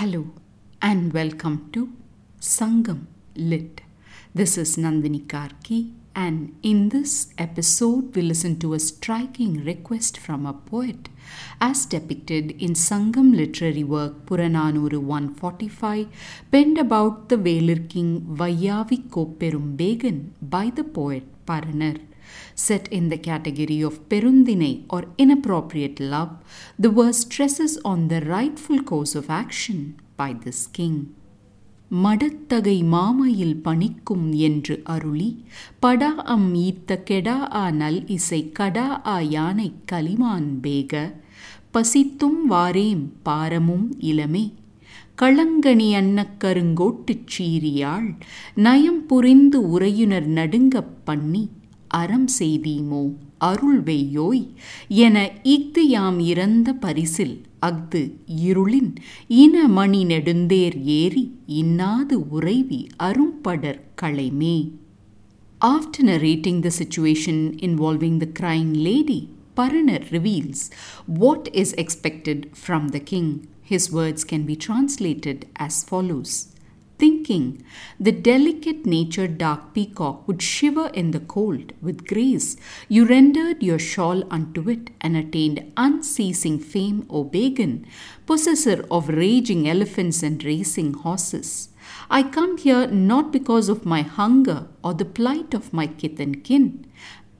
Hello and welcome to Sangam Lit. This is Nandini Karki, and in this episode, we listen to a striking request from a poet as depicted in Sangam literary work Puranaanooru 145, penned about the Velir king Vaiyaavi Koperum Bekan by the poet Paranar. Set in the category of perundine or inappropriate love, the verse stresses on the rightful course of action by this king. மடத்தகை மாமையில் பணிக்கும் என்று அருளி படா அம் ஈத்த கெடா ஆ நல் இசை கடா ஆ யானை கலிமான் பேக பசித்தும் வாரேம் பாரமும் இளமே களங்கணி அன்னக்கருங்கோட்டுச் சீரியாள் நயம் புரிந்து உறையுனர் நடுங்கப் பண்ணி அறம் செய்தீமோ அருள் வெய்யோய் என இஃது யாம் இறந்த பரிசில் அஃது இருளின் இன மணி நெடுந்தேர் ஏறி இன்னாது உறைவி அரும்படர் களைமே After narrating the situation involving the crying lady, Paranar reveals what is expected from the king. His words can be translated as follows thinking the delicate natured dark peacock would shiver in the cold, with grace you rendered your shawl unto it and attained unceasing fame, O Bekan, possessor of raging elephants and racing horses. I come here not because of my hunger or the plight of my kith and kin.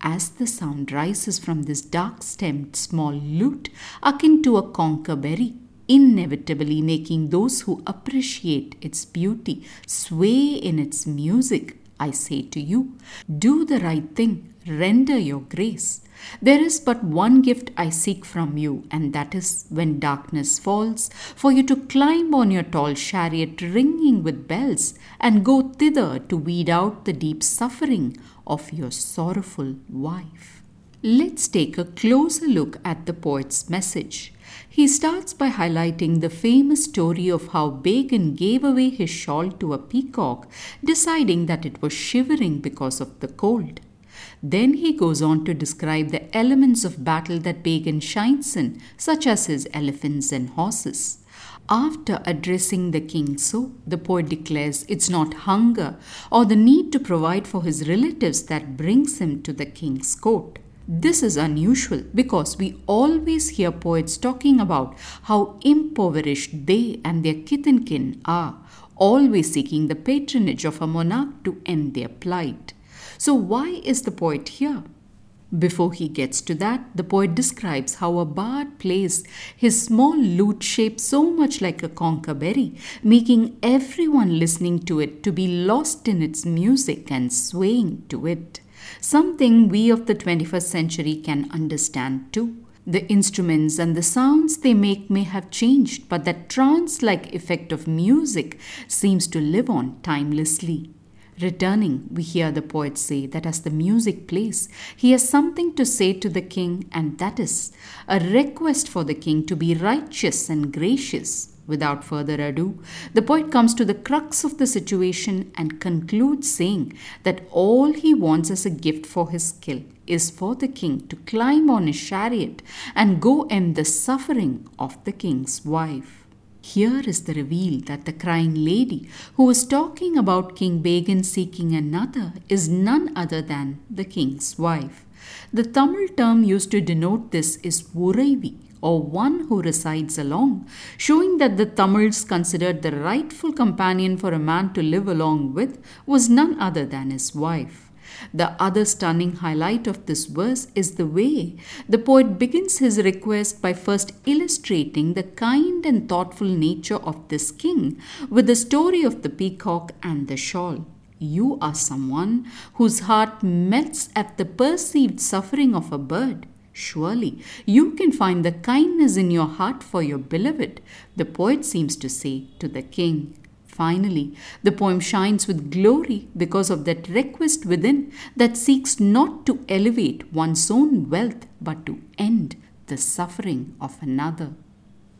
As the sound rises from this dark stemmed small lute, akin to a conker berry, inevitably making those who appreciate its beauty sway in its music, I say to you, do the right thing, render your grace. There is but one gift I seek from you, and that is when darkness falls, for you to climb on your tall chariot ringing with bells and go thither to weed out the deep suffering of your sorrowful wife. Let's take a closer look at the poet's message. He starts by highlighting the famous story of how Bekan gave away his shawl to a peacock, deciding that it was shivering because of the cold. Then he goes on to describe the elements of battle that Bekan shines in, such as his elephants and horses. After addressing the king so, the poet declares it's not hunger or the need to provide for his relatives that brings him to the king's court. This is unusual because we always hear poets talking about how impoverished they and their kith and kin are, always seeking the patronage of a monarch to end their plight. So, why is the poet here? Before he gets to that, the poet describes how a bard plays his small lute shaped so much like a conker berry, making everyone listening to it to be lost in its music and swaying to it. Something we of the 21st century can understand too. The instruments and the sounds they make may have changed, but that trance like effect of music seems to live on timelessly. Returning, we hear the poet say that as the music plays, he has something to say to the king, and that is a request for the king to be righteous and gracious. Without further ado, the poet comes to the crux of the situation and concludes saying that all he wants as a gift for his skill is for the king to climb on his chariot and go end the suffering of the king's wife. Here is the reveal that the crying lady who was talking about King Bekan seeking another is none other than the king's wife. The Tamil term used to denote this is Uraivi, or one who resides along, showing that the Tamils considered the rightful companion for a man to live along with was none other than his wife. The other stunning highlight of this verse is the way the poet begins his request by first illustrating the kind and thoughtful nature of this king with the story of the peacock and the shawl. You are someone whose heart melts at the perceived suffering of a bird. Surely you can find the kindness in your heart for your beloved, the poet seems to say to the king. Finally, the poem shines with glory because of that request within that seeks not to elevate one's own wealth but to end the suffering of another.